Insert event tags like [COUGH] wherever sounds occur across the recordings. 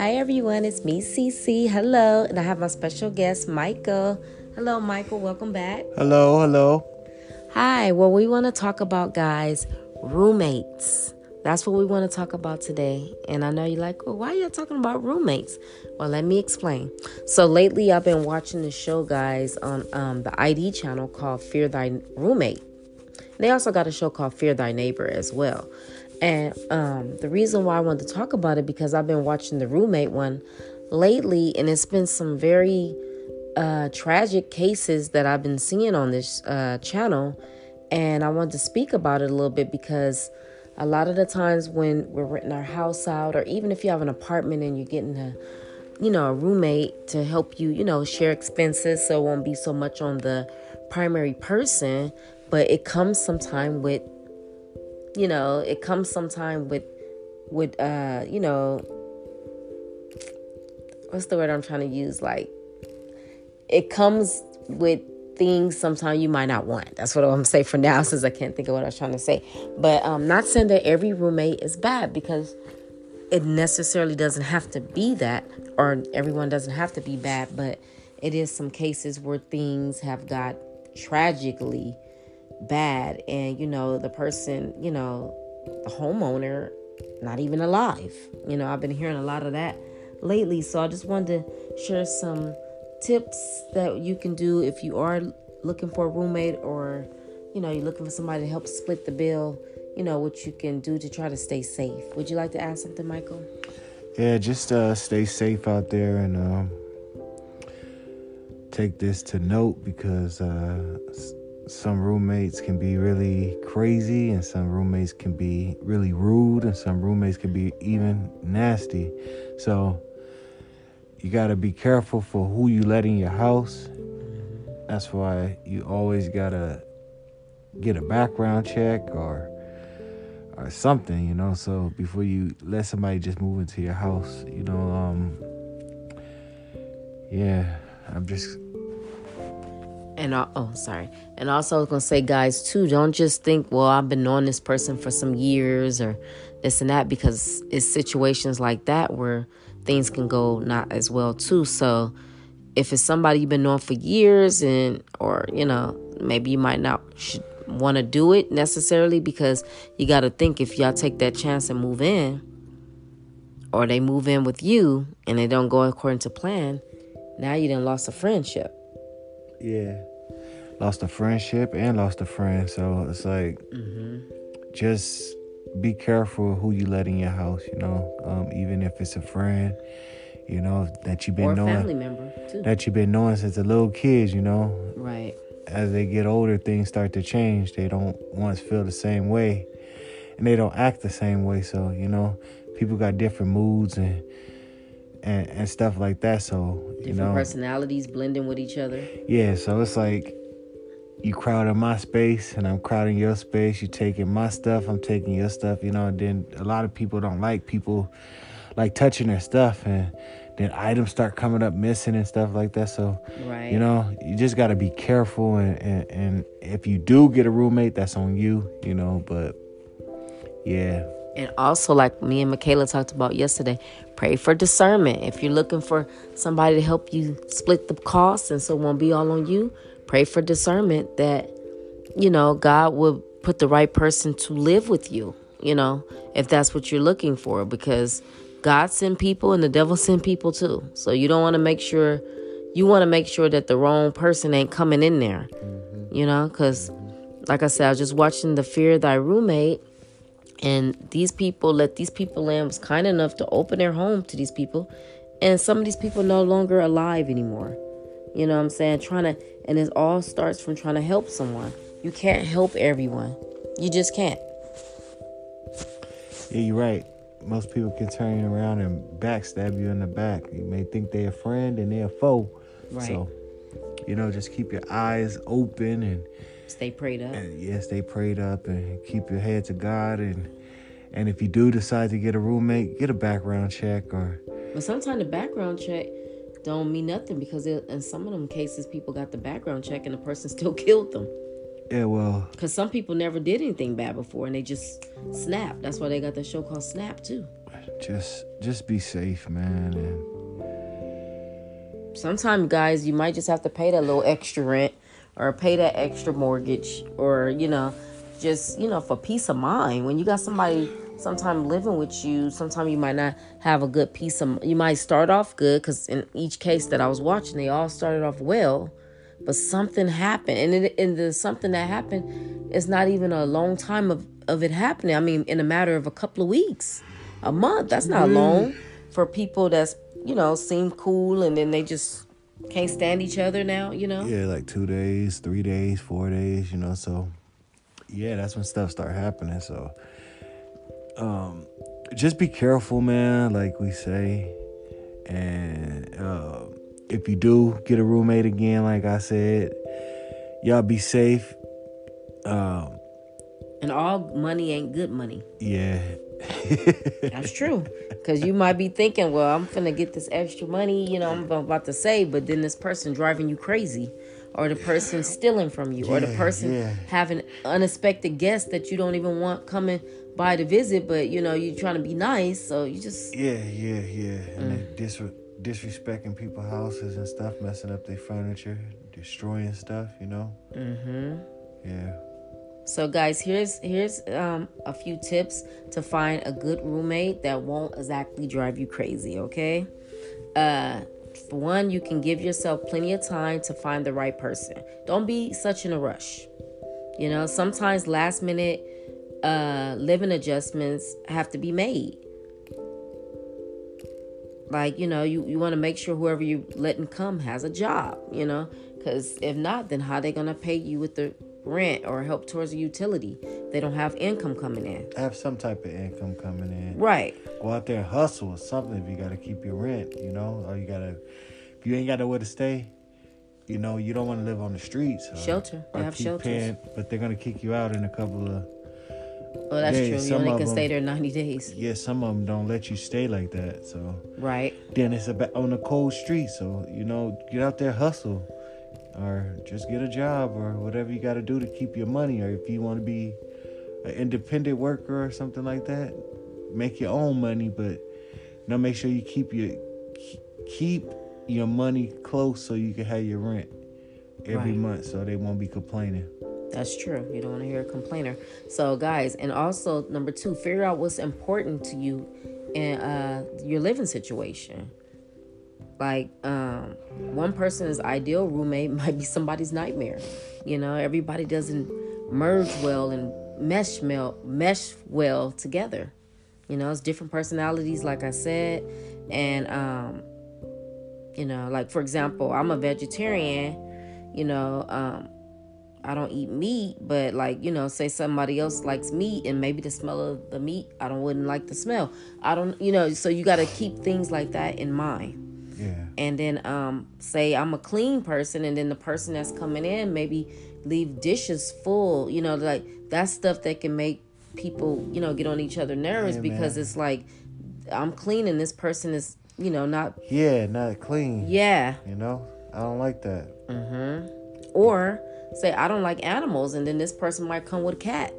Hi everyone, it's me, CC. Hello, and I have my special guest, Michael. Hello, Michael. Welcome back. Hello, hello. Hi. Well, we want to talk about guys, roommates. That's what we want to talk about today. And I know you're like, well, why are you talking about roommates? Well, let me explain. So lately, I've been watching the show, guys, on um, the ID channel called Fear Thy Roommate. They also got a show called Fear Thy Neighbor as well. And um, the reason why I wanted to talk about it because I've been watching the roommate one lately, and it's been some very uh, tragic cases that I've been seeing on this uh, channel, and I wanted to speak about it a little bit because a lot of the times when we're renting our house out, or even if you have an apartment and you're getting a you know a roommate to help you you know share expenses so it won't be so much on the primary person but it comes sometime with you know it comes sometime with with uh you know what's the word i'm trying to use? Like it comes with things sometimes you might not want. That's what i'm gonna say for now [LAUGHS] since i can't think of what i was trying to say. But um not saying that every roommate is bad because it necessarily doesn't have to be that or everyone doesn't have to be bad but it is some cases where things have got tragically bad and you know the person you know the homeowner not even alive. You know i've been hearing a lot of that lately so i just wanted to share some tips that you can do if you are looking for a roommate or you know you're looking for somebody to help split the bill you know what you can do to try to stay safe. Would you like to add something michael? Yeah just uh stay safe out there and um take this to note because uh some roommates can be really crazy and some roommates can be really rude and some roommates can be even nasty. So you got to be careful for who you let in your house. That's why you always got to get a background check or or something you know? So before you let somebody just move into your house you know um yeah i'm just and oh sorry. And also i was gonna say guys too don't just think well i've been knowing this person for some years or this and that because it's situations like that where things can go not as well too. So if it's somebody you've been knowing for years and or you know maybe you might not want to do it necessarily because you got to think if y'all take that chance and move in or they move in with you and they don't go according to plan now you done lost a friendship. Yeah lost a friendship and lost a friend so it's like mm-hmm. just be careful who you let in your house you know um, even if it's a friend you know that you've been or knowing family member too. that you've been knowing since a little kid you know? Right. As they get older things start to change. They don't once feel the same way and they don't act the same way so you know people got different moods and and, and stuff like that so you different know. personalities blending with each other. Yeah so it's like you crowding my space and I'm crowding your space. You taking my stuff, I'm taking your stuff, you know, and then a lot of people don't like people like touching their stuff and then items start coming up missing and stuff like that. So right you know, you just gotta be careful and, and, and if you do get a roommate, that's on you, you know, but yeah. And also, like me and Michaela talked about yesterday, pray for discernment. If you're looking for somebody to help you split the costs and so it won't be all on you, pray for discernment that you know god will put the right person to live with you you know if that's what you're looking for because god sent people and the devil sent people too so you don't want to make sure you want to make sure that the wrong person ain't coming in there mm-hmm. you know because like i said i was just watching the fear of thy roommate and these people let these people in was kind enough to open their home to these people and some of these people no longer alive anymore you know what I'm saying? Trying to, and it all starts from trying to help someone. You can't help everyone. You just can't. Yeah, you're right. Most people can turn around and backstab you in the back. You may think they're a friend and they're a foe. Right. So, you know, just keep your eyes open and stay prayed up. And yeah, stay prayed up and keep your head to God. And and if you do decide to get a roommate, get a background check or. But sometimes the background check don't mean nothing because it, in some of them cases, people got the background check and the person [LAUGHS] still killed them. Yeah, well, because some people never did anything bad before and they just snap. That's why they got the show called Snap too. just just be safe, man. And sometimes, guys, you might just have to pay that little extra rent or pay that extra mortgage or you know just you know for peace of mind when you got somebody sometime living with you sometimes you might not have a good piece of you might start off good because in each case that i was watching they all started off well but something happened and it, and the something that happened is not even a long time of, of it happening i mean in a matter of a couple of weeks a month that's not mm. long for people that's you know seem cool and then they just can't stand each other now you know yeah like two days three days four days you know so yeah that's when stuff start happening so um, just be careful, man. Like we say, and uh, if you do get a roommate again, like I said, y'all be safe. Um, and all money ain't good money. Yeah. [LAUGHS] That's true. Because you might be thinking, well, I'm going to get this extra money, you know, I'm about to save, but then this person driving you crazy, or the person stealing from you, yeah, or the person yeah. having unexpected guests that you don't even want coming by to visit, but you know you're trying to be nice, so you just yeah, yeah, yeah, and mm. dis- disrespecting people's houses and stuff, messing up their furniture, destroying stuff, you know. Mm-hmm. Yeah. So guys, here's here's um, a few tips to find a good roommate that won't exactly drive you crazy. Okay. Uh, for one, you can give yourself plenty of time to find the right person. Don't be such in a rush. You know, sometimes last minute uh, living adjustments have to be made. Like, you know, you, you want to make sure whoever you letting come has a job, you know, because if not, then how they going to pay you with the rent or help towards a utility? They don't have income coming in. Have some type of income coming in. Right. Go out there and hustle or something if you got to keep your rent, you know, or you got to, if you ain't got nowhere to stay, you know, you don't want to live on the streets. Or, shelter. They have shelters. Paying, but they're going to kick you out in a couple of Oh, that's true. You only can them, stay there 90 days. Yeah, some of them don't let you stay like that. So right. Then it's about on the cold street. So you know, get out there, hustle, or just get a job or whatever you got to do to keep your money. Or if you want to be an independent worker or something like that, make your own money. But you know, make sure you keep your keep your money close so you can have your rent every right. month, so they won't be complaining. That's true. You don't want to hear a complainer. So, guys, and also number two, figure out what's important to you in uh, your living situation. Like, um, one person's ideal roommate [LAUGHS] might be somebody's nightmare. You know, everybody doesn't merge well and mesh well, mesh well together. You know, it's different personalities, like I said, and um, you know, like for example, I'm a vegetarian. You know, um, I don't eat meat, but like, you know, say somebody else likes meat and maybe the smell of the meat, I don't wouldn't like the smell. I don't, you know, so you got to keep things like that in mind. Yeah. And then um say I'm a clean person and then the person that's coming in maybe leave dishes full, you know, like that's stuff that can make people, you know, get on each other nerves yeah, because man. it's like I'm clean and this person is, you know, not Yeah, not clean. Yeah. You know? I don't like that. Mhm. Or say I don't like animals, and then this person might come with a cat.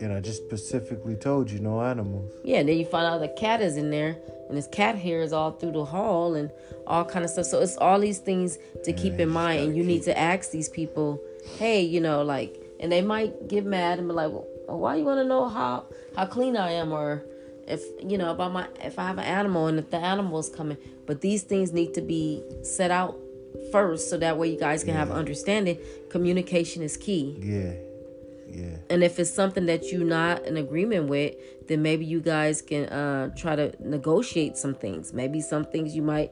And I just specifically told you no animals. Yeah, and then you find out the cat is in there, and his cat hair is all through the hall and all kind of stuff. So it's all these things to keep in mind, and you keep... need to ask these people, hey, you know, like, and they might get mad and be like, well, why you want to know how how clean I am, or if you know about my if I have an animal and if the animal is coming. But these things need to be set out first so that way you guys can yeah. have understanding communication is key. Yeah yeah. And if it's something that you're not in agreement with then maybe you guys can uh, try to negotiate some things. Maybe some things you might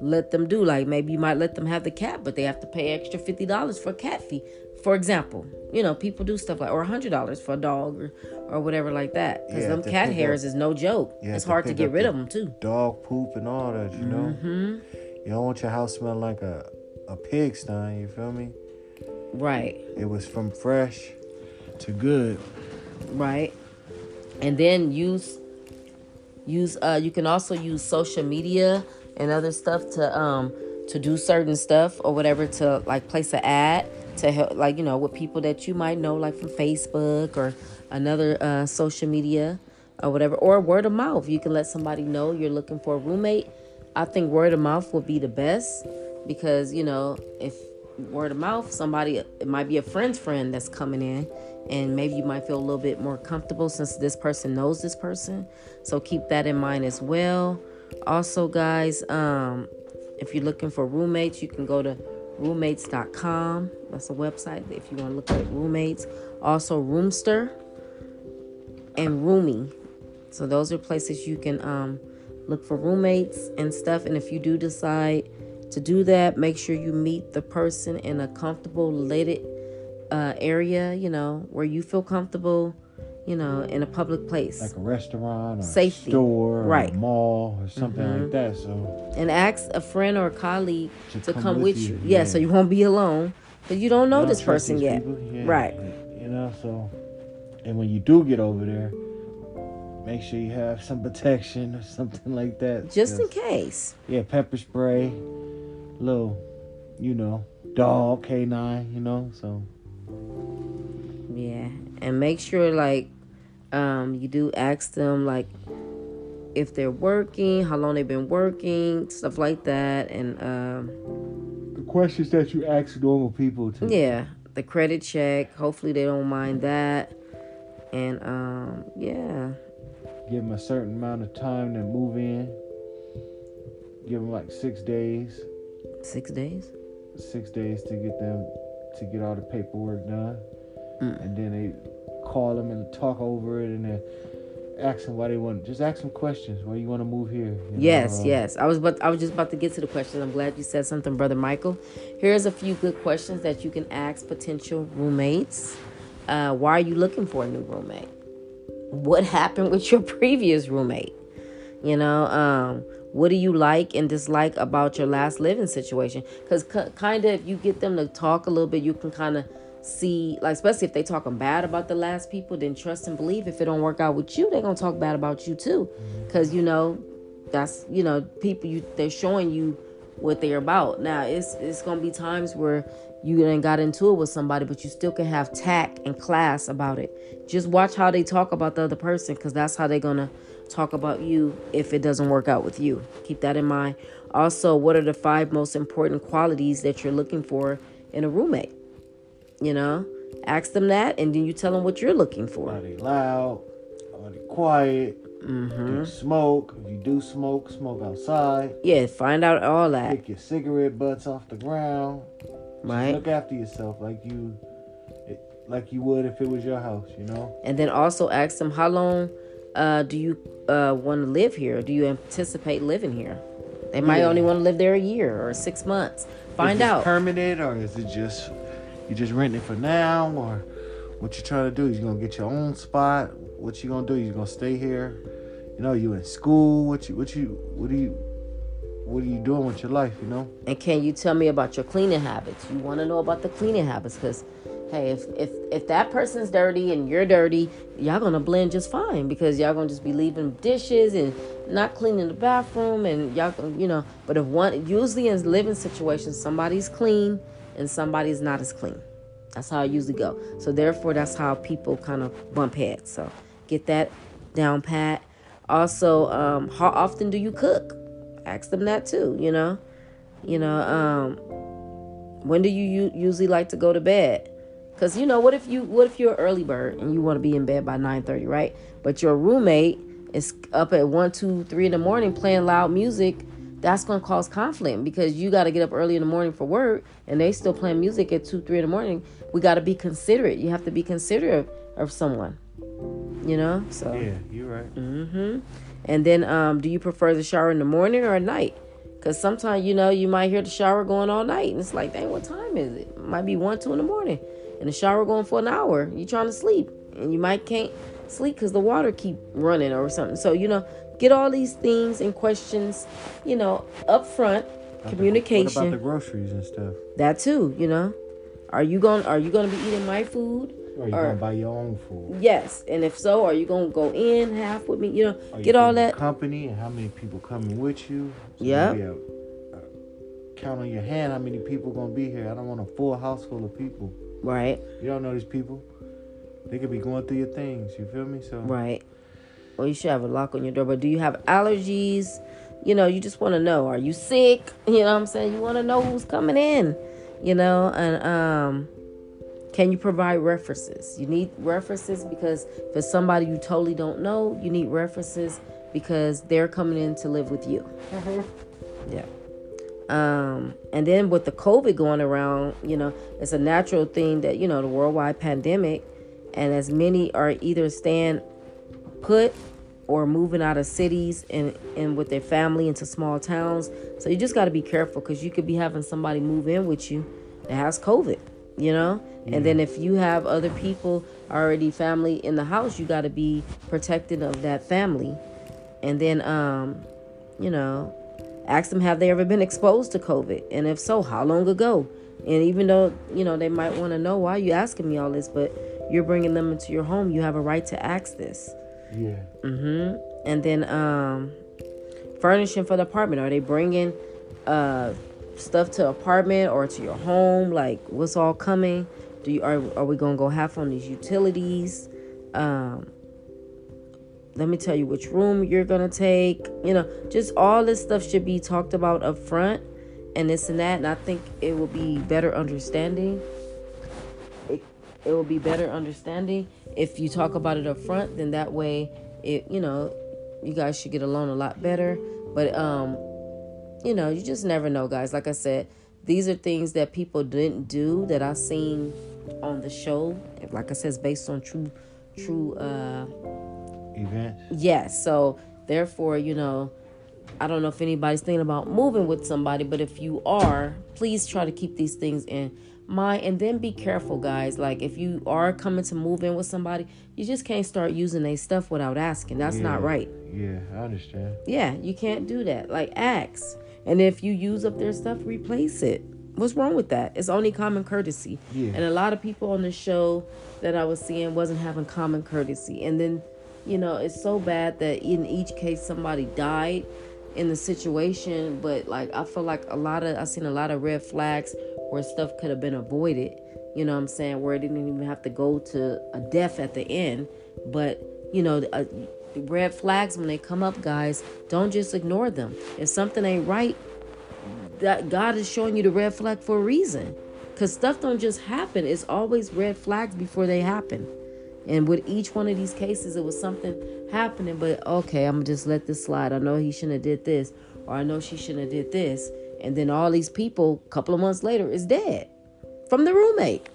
let them do like maybe you might let them have the cat but they have to pay extra $50 for a cat fee. For example you know people do stuff like or $100 for a dog or, or whatever like that because yeah, them cat hairs up, is no joke. Yeah, it's hard to, to get rid of them too. dog poop and all that you know? Mm-hmm. You don't want your house smelling like a a pigsty. You feel me? Right. It was from fresh to good. Right. And then use use uh you can also use social media and other stuff to um to do certain stuff or whatever to like place an ad to help like you know with people that you might know like from Facebook or another uh social media or whatever, or word of mouth. You can let somebody know you're looking for a roommate. I think word of mouth would be the best because you know if word of mouth, somebody it might be a friend's friend that's coming in, and maybe you might feel a little bit more comfortable since this person knows this person. So keep that in mind as well. Also, guys, um, if you're looking for roommates, you can go to roommates.com. That's a website if you want to look at roommates. Also, Roomster and Roomi. So those are places you can um, look for roommates and stuff. And if you do decide to do that, make sure you meet the person in a comfortable, lit uh, area. You know where you feel comfortable you know, in a public place. Like a restaurant or Safety. a store or Right. a mall or something Mhm. like that. So And ask a friend or a colleague To to come come, with you, you. Yeah, yeah. so you won't be alone. Because you don't know you don't this person yet. Yeah, Right. You know, so and when you do get over there, make sure you have some protection or something like that. Just in case. Yeah, pepper spray, little, you know, dog canine, you know, so Yeah. And make sure like um you do ask them like if they're working, how long they've been working, stuff like that. And um the questions that you ask normal people to yeah, the credit check. Hopefully they don't mind that. And um yeah. Give them a certain amount of time to move in. Give them like six days, Six days? six days to get them to get all the paperwork done, Mm. and then they call them and talk over it, and then ask them why they want. Just ask them questions. Why you want to move here? you know, Yes, uh, yes. I was but I was just about to get to the questions. I'm glad you said something, brother Michael. Here's a few good questions that you can ask potential roommates. Uh, why are you looking for a new roommate? What happened with your [LAUGHS] previous roommate? You know, um, what do you like and dislike about your last living situation? Because c- kind of, if you get them to talk a little bit, you can kind of see, like, especially if they talking bad about the last people, then trust and believe. If it don't work out with you, they're gonna talk bad about you too, because you know that's you know people you they're showing you what they're about. Now it's it's gonna be times where you then got into it with somebody, but you still can have tact and class about it. Just watch how they talk about the other person, because that's how they're gonna talk about you if it doesn't work out with you. Keep that in mind. Also, what are the five most important qualities that you're looking for in a roommate? You know, ask them that, and then you tell them what you're looking for. Are they loud? Are they quiet? Mm-hmm. Smoke? If you do smoke, smoke outside. Yeah, find out all that, Pick your cigarette butts off the ground. Right? Look after yourself like you, like you would if it was your house. You know. And then also ask them how long uh, do you uh, want to live here? Do you anticipate living here? They might Yeah. only want to live there a year or six months. Find Is out. permanent or is it just you just renting it for now or what you trying to do? You gonna get your own spot? What you gonna do? You gonna stay here? You know, you in school? What you what you what do you what are you doing with your life? You know? and can you tell me about your cleaning habits? You want to know about the cleaning habits because, hey, if if if that person's dirty and you're dirty, y'all gonna blend just fine because y'all gonna just be leaving dishes and not cleaning the bathroom and y'all you know. But if one usually in living situations, somebody's clean and somebody's not as clean. That's how it usually go. So therefore, that's how people kind of bump heads. So get that down pat. Also, um, how often do you cook? Ask them that too. You know, you know, um, when do you usually like to go to bed? Cause you know, what if you what if you're an early bird and you want to be in bed by nine thirty, right? But your roommate is up at one, two, three in the morning playing loud music. That's gonna cause conflict because you got to get up early in the morning for work, and they still playing music at two, three in the morning. We got to be considerate. You have to be considerate of someone. You know, so. Yeah, you're right. Mm-hmm. And then, um, do you prefer the shower in the morning or at night? Because sometimes, you know, you might hear the shower going all night, and it's like, dang, what time is it? it might be one, two in the morning, and the shower going for an hour. You're trying to sleep, and you might can't sleep because the water keep running or something. So, you know, get all these things and questions, you know, up front. Communication. What about the groceries and stuff? that too, you know. Are you going to Are you going to be eating my food? Or you Or- gonna buy your own food? Yes, and if so, are you gonna go in half with me? You know, you get all that. company and how many people coming with you? Maybe a- a- count on your hand how many people gonna be here. I don't want a full house full of people. Right, You don't know these people. They could be going through your things. You feel me? So right. Well, you should have a lock on your door. But do you have allergies? You know, you just want to know. Are you sick? [LAUGHS] You know what I'm saying? You want to know who's coming in. You know, and um, can you provide references? You need references because if it's somebody you totally don't know, you need references because they're coming in to live with you. Mm-hmm. Yeah. Um, and then with the COVID going around, you know, it's a natural thing that, you know, the worldwide pandemic, and as many are either staying put or moving out of cities and, and with their family into small towns. So you just got to be careful because you could be having somebody move in with you that has COVID, you know? Yeah. And then if you have other people already family in the house, you got to be protected of that family. And then, um, you know, ask them have they ever been exposed to covid and if so how long ago and even though you know they might want to know why you asking me all this but you're bringing them into your home you have a right to ask this yeah. Mm-hmm. And then um furnishing for the apartment. Are they bringing uh stuff to apartment or to your home? Like what's all coming? Do you are, are we gonna go half on these utilities? Um let me tell you which room you're gonna take. You know just all this stuff should be talked about up front and this and that and i think it will be better understanding. It, it will be better understanding if you talk about it up front then that way it you know you guys should get along a lot better but um you know you just never know guys like i said these are things that people didn't do that i seen on the show like i said it's based on true true uh events. Yes. So therefore, you know, I don't know if anybody's thinking about moving with somebody, but if you are, please try to keep these things in mind and then be careful, guys. Like if you are coming to move in with somebody, you just can't start using their stuff without asking. That's yeah, not right. Yeah, I understand. Yeah, you can't do that. Like ask. And if you use up their stuff, replace it. What's wrong with that? It's only common courtesy. Yeah. And a lot of people on the show that I was seeing wasn't having common courtesy. And then you know, it's so bad that in each case somebody died in the situation, but like I feel like a lot of I've seen a lot of red flags where stuff could have been avoided. You know what I'm saying? Where it didn't even have to go to a death at the end. But you know, uh, red flags when they come up, guys, don't just ignore them. If something ain't right, that God is showing you the red flag for a reason. Cause stuff don't just happen. It's always red flags before they happen. And with each one of these cases, it was something happening. But okay, I'm gonna just let this slide. I know he shouldn't have did this, or I know she shouldn't have did this. And then all these people, a couple of months later, is dead from the roommate.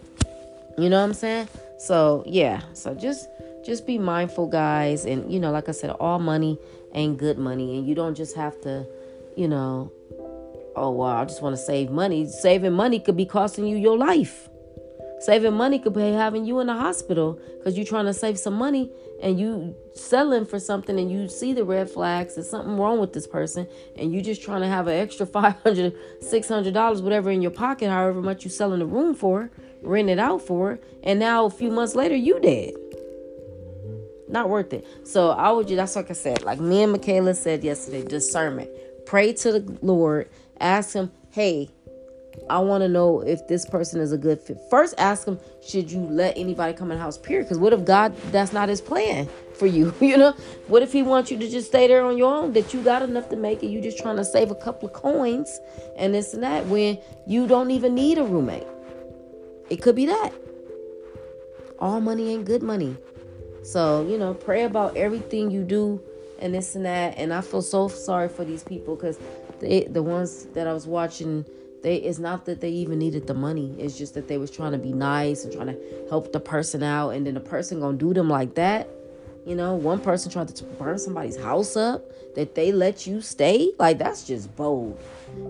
You know what I'm saying? So yeah. So just just be mindful, guys. And you know, like I said, all money ain't good money, and you don't just have to, you know, oh well, I just want to save money. Saving money could be costing you your life. Saving money could be having you in the hospital because you're trying to save some money and you selling for something and you see the red flags. There's something wrong with this person and you just trying to have an extra [LAUGHS] 500 $600, whatever in your pocket, however much you selling the room for, rent it out for. And now a few months later, you dead. Not worth it. So I would just, that's like I said, like me and Michaela said yesterday, discernment. Pray to the Lord. Ask him, hey, I want to know if this person is a good fit. First, ask him, should you let anybody come in the house, period? Because what if God, that's not his plan for you? [LAUGHS] You know, what if he wants you to just stay there on your own, that you got enough to make it, you just trying to save a couple of coins and this and that when you don't even need a roommate? It could be that. All money ain't good money. So, you know, pray about everything you do and this and that. And I feel so sorry for these people because the ones that I was watching they it's not that they even needed the money. It's just that they was trying to be nice and trying to help the person out. And then the person gonna do them like that. You know one person tried to burn somebody's house up that they let you stay. Like that's just bold.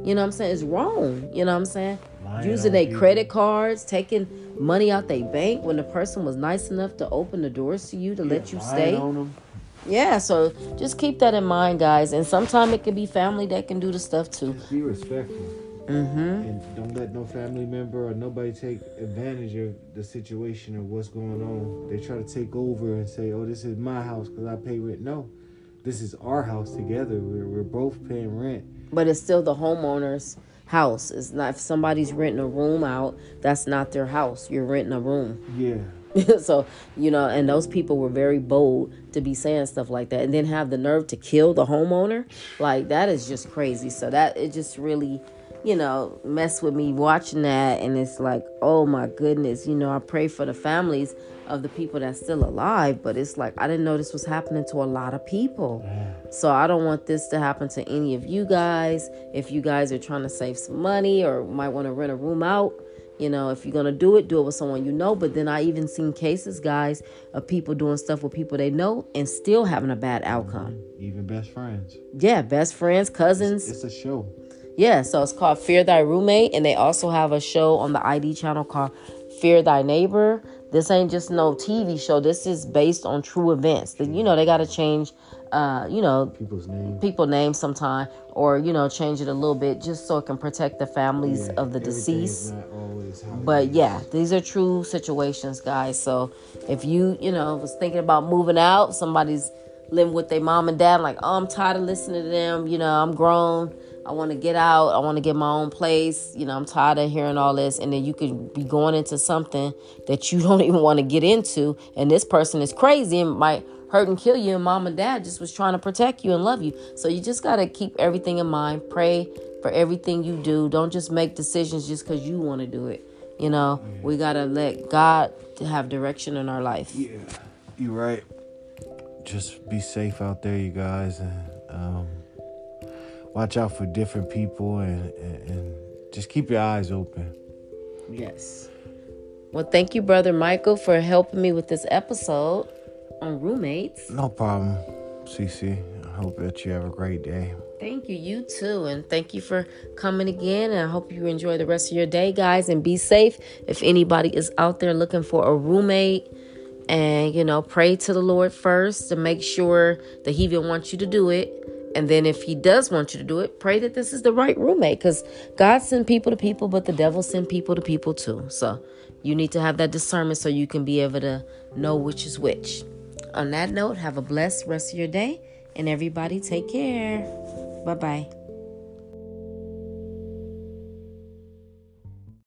You know what i'm saying? It's wrong. You know what i'm saying? Lying using their credit cards taking money out their bank when the person was nice enough to open the doors to you to yeah, let you stay. yeah so just keep that in mind guys. And sometimes it can be family that can do the stuff too. Just be respectful Mm-hmm. And don't let no family member or nobody take advantage of the situation or what's going on. They try to take over and say, "Oh, this is my house because I pay rent." No, this is our house together. We're we're both paying rent. But it's still the homeowner's house. It's not if somebody's renting a room out. That's not their house. You're renting a room. Yeah. [LAUGHS] so, you know, and those people were very bold to be saying stuff like that and then have the nerve to kill the homeowner. Like that is just crazy. So that it just really, you know, mess with me watching that and it's like, "Oh my goodness, you know, I pray for the families of the people that's still alive, but it's like I didn't know this was happening to a lot of people. So I don't want this to happen to any of you guys. If you guys are trying to save some money or might want to rent a room out, you know, if you're gonna do it, do it with someone you know. But then I even seen cases, guys, of people doing stuff with people they know and still having a bad outcome. Even best friends. Yeah, best friends, cousins. It's, it's a show. Yeah, so it's called Fear Thy Roommate, and they also have a show on the ID channel called Fear Thy Neighbor. This ain't just no TV show. This is based on true events. That You know, they got to change, uh, you know, people's names, people names sometime, or you know, change it a little bit just so it can protect the families Yeah, of the deceased. not always how it But yeah, these are true situations, guys. So if you, you know, was thinking about moving out, somebody's living with their mom and dad, like, oh, I'm tired of listening to them. You know, I'm grown. I want to get out. I want to get my own place. You know, I'm tired of hearing all this. And then you could be going into something that you [LAUGHS] don't even want to get into. And this person is crazy and might hurt and kill you. And mom and dad just was trying to protect you and love you. So you just got to keep everything in mind. Pray for everything you do. Don't just make decisions just because you want to do it. You know, we got to let God have direction in our life. Yeah, you're right. Just be safe out there, you guys, and um, watch out for different people, and, and, and just keep your eyes open. Yes. Well, thank you, Brother Michael, for helping me with this episode on roommates. No problem, Cece. I hope that you have a great day. Thank you. You too. And thank you for coming again. And I hope you enjoy the rest of your day, guys, and be safe. If anybody is out there looking for a roommate, and you know, pray to the Lord first to make sure that He even wants you to do it. And then if He does want you to do it, pray that this is the right roommate. Because God send people to people, but the devil send people to people too. So you need to have that discernment so you can be able to know which is which. On that note, have a blessed rest of your day. And everybody take care. Bye bye.